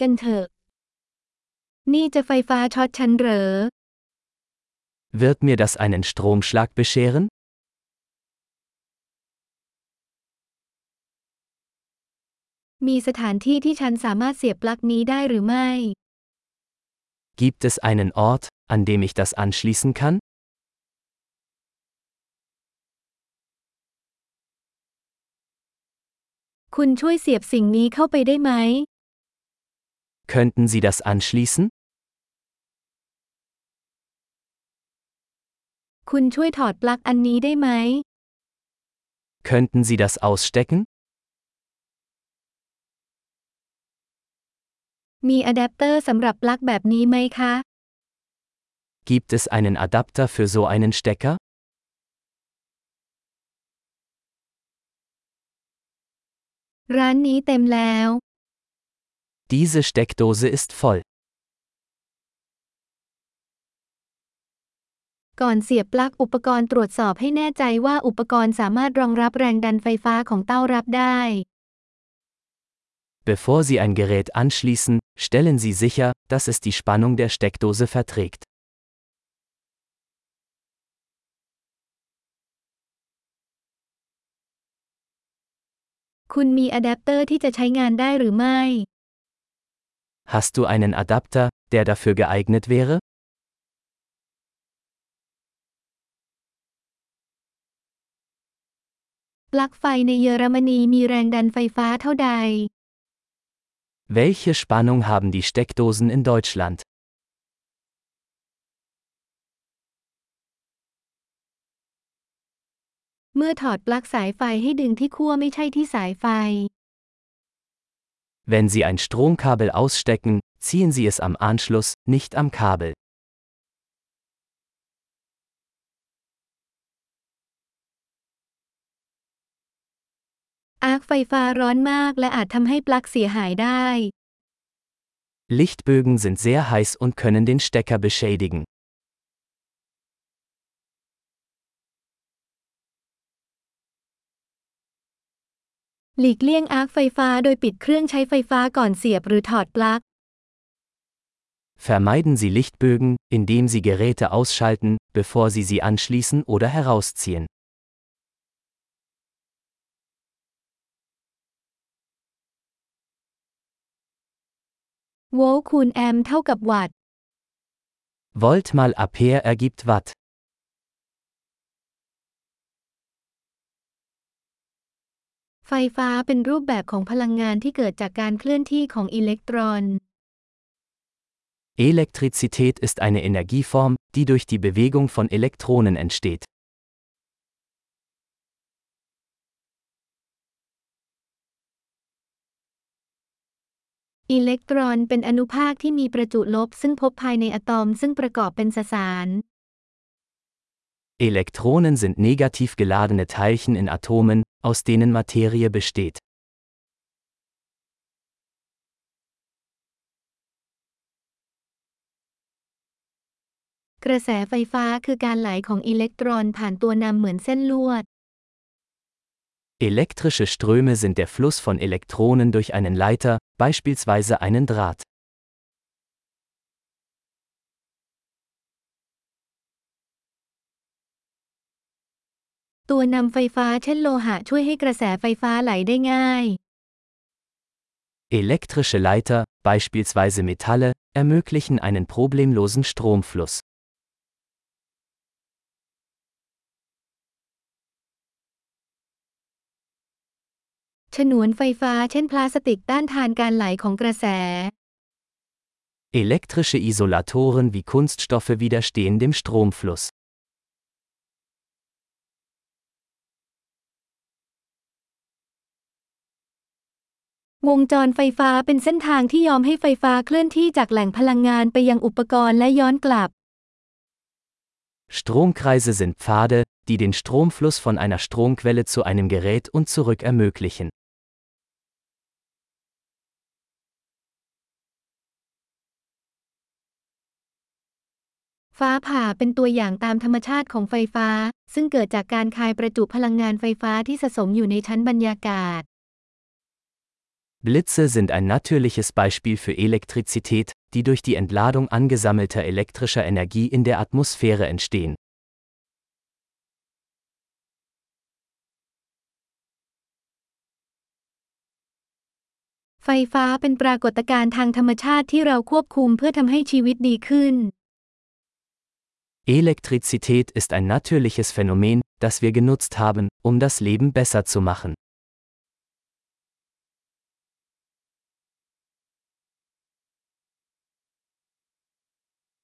กันเถอะ นี่จะไฟฟ้าช็อตฉันเหรอ Wird mir das einen Stromschlag bescheren? มีสถานที่ที่ฉันสามารถเสียบปลั๊กนี้ได้หรือไม่ Gibt es einen Ort, an dem ich das anschließen kann? คุณช่วยเสียบสิ่งนี้เข้าไปได้ไหม Könnten Sie das anschließen? คุณช่วยถอดปลั๊กอันนี้ได้ไหม Könnten Sie das ausstecken? มีอะแดปเตอร์สำหรับปลั๊กแบบนี้ไหมคะ Gibt es einen Adapter für so einen Stecker? ร้านนี้เต็มแล้ว Diese Steckdose ist voll. ก่อนเสียบปลั๊กอุปกรณ์ตรวจสอบให้แน่ใจว่าอุปกรณ์สามารถรองรับแรงดันไฟฟ้าของเต้ารับได้ Bevor Sie ein Gerät anschließen, stellen Sie sicher, dass es die Spannung der Steckdose verträgt. คุณมีอะแดปเตอร์ที่จะใช้งานได้หรือไม่ Hast du einen Adapter, der dafür geeignet wäre? Welche Spannung haben die Steckdosen in Deutschland? Wenn Sie ein Stromkabel ausstecken, ziehen Sie es am Anschluss, nicht am Kabel. Lichtbögen sind sehr heiß und können den Stecker beschädigen. หลีกเลี่ยงอาร์คไฟฟ้าโดยปิดเครื่องใช้ไฟฟ้าก่อนเสียบหรือถอดปลั๊ก Vermeiden Sie Lichtbögen, indem Sie Geräte ausschalten, bevor Sie sie anschließen oder herausziehen. โวลต์คูณแอมป์เท่ากับวัตต์ Volt mal Ampere ergibt Watt. ไฟฟ้าเป็นรูปแบบของพลังงานที่เกิดจากการเคลื่อนที่ของอิเล็กตรอน Elektrizität ist eine Energieform, die durch die Bewegung von Elektronen entsteht. อิเล็กตรอนเป็นอนุภาคที่มีประจุลบซึ่งพบภายในอะตอมซึ่งประกอบเป็นสสาร Elektronen sind negativ geladene Teilchen in Atomen, aus denen Materie besteht. Elektrische Ströme sind der Fluss von Elektronen durch einen Leiter, beispielsweise einen Draht. ตัวนำไฟฟ้าเช่นโลหะช่วยให้กระแสไฟฟ้าไหลได้ง่าย Elektrische Leiter, beispielsweise Metalle, ermöglichen einen problemlosen Stromfluss. ฉนวนไฟฟ้าเช่นพลาสติกต้านทานการไหลของกระแส Elektrische Isolatoren wie Kunststoffe widerstehen dem Stromfluss. วงจรไฟฟ้าเป็นเส้นทางที่ยอมให้ไฟฟ้าเคลื่อนที่จากแหล่งพลังงานไปยังอุปกรณ์และย้อนกลับ Stromkreise sind Pfade, die den Stromfluss von einer Stromquelle zu einem Gerät und zurück ermöglichen. ฟ้าผ่าเป็นตัวอย่างตามธรรมชาติของไฟฟ้า ซึ่งเกิดจากการคายประจุพลังงานไฟฟ้าที่สะสมอยู่ในชั้นบรรยากาศ Blitze sind ein natürliches Beispiel für Elektrizität, die durch die Entladung angesammelter elektrischer Energie in der Atmosphäre entstehen. Elektrizität ist ein natürliches Phänomen, das wir genutzt haben, um das Leben besser zu machen.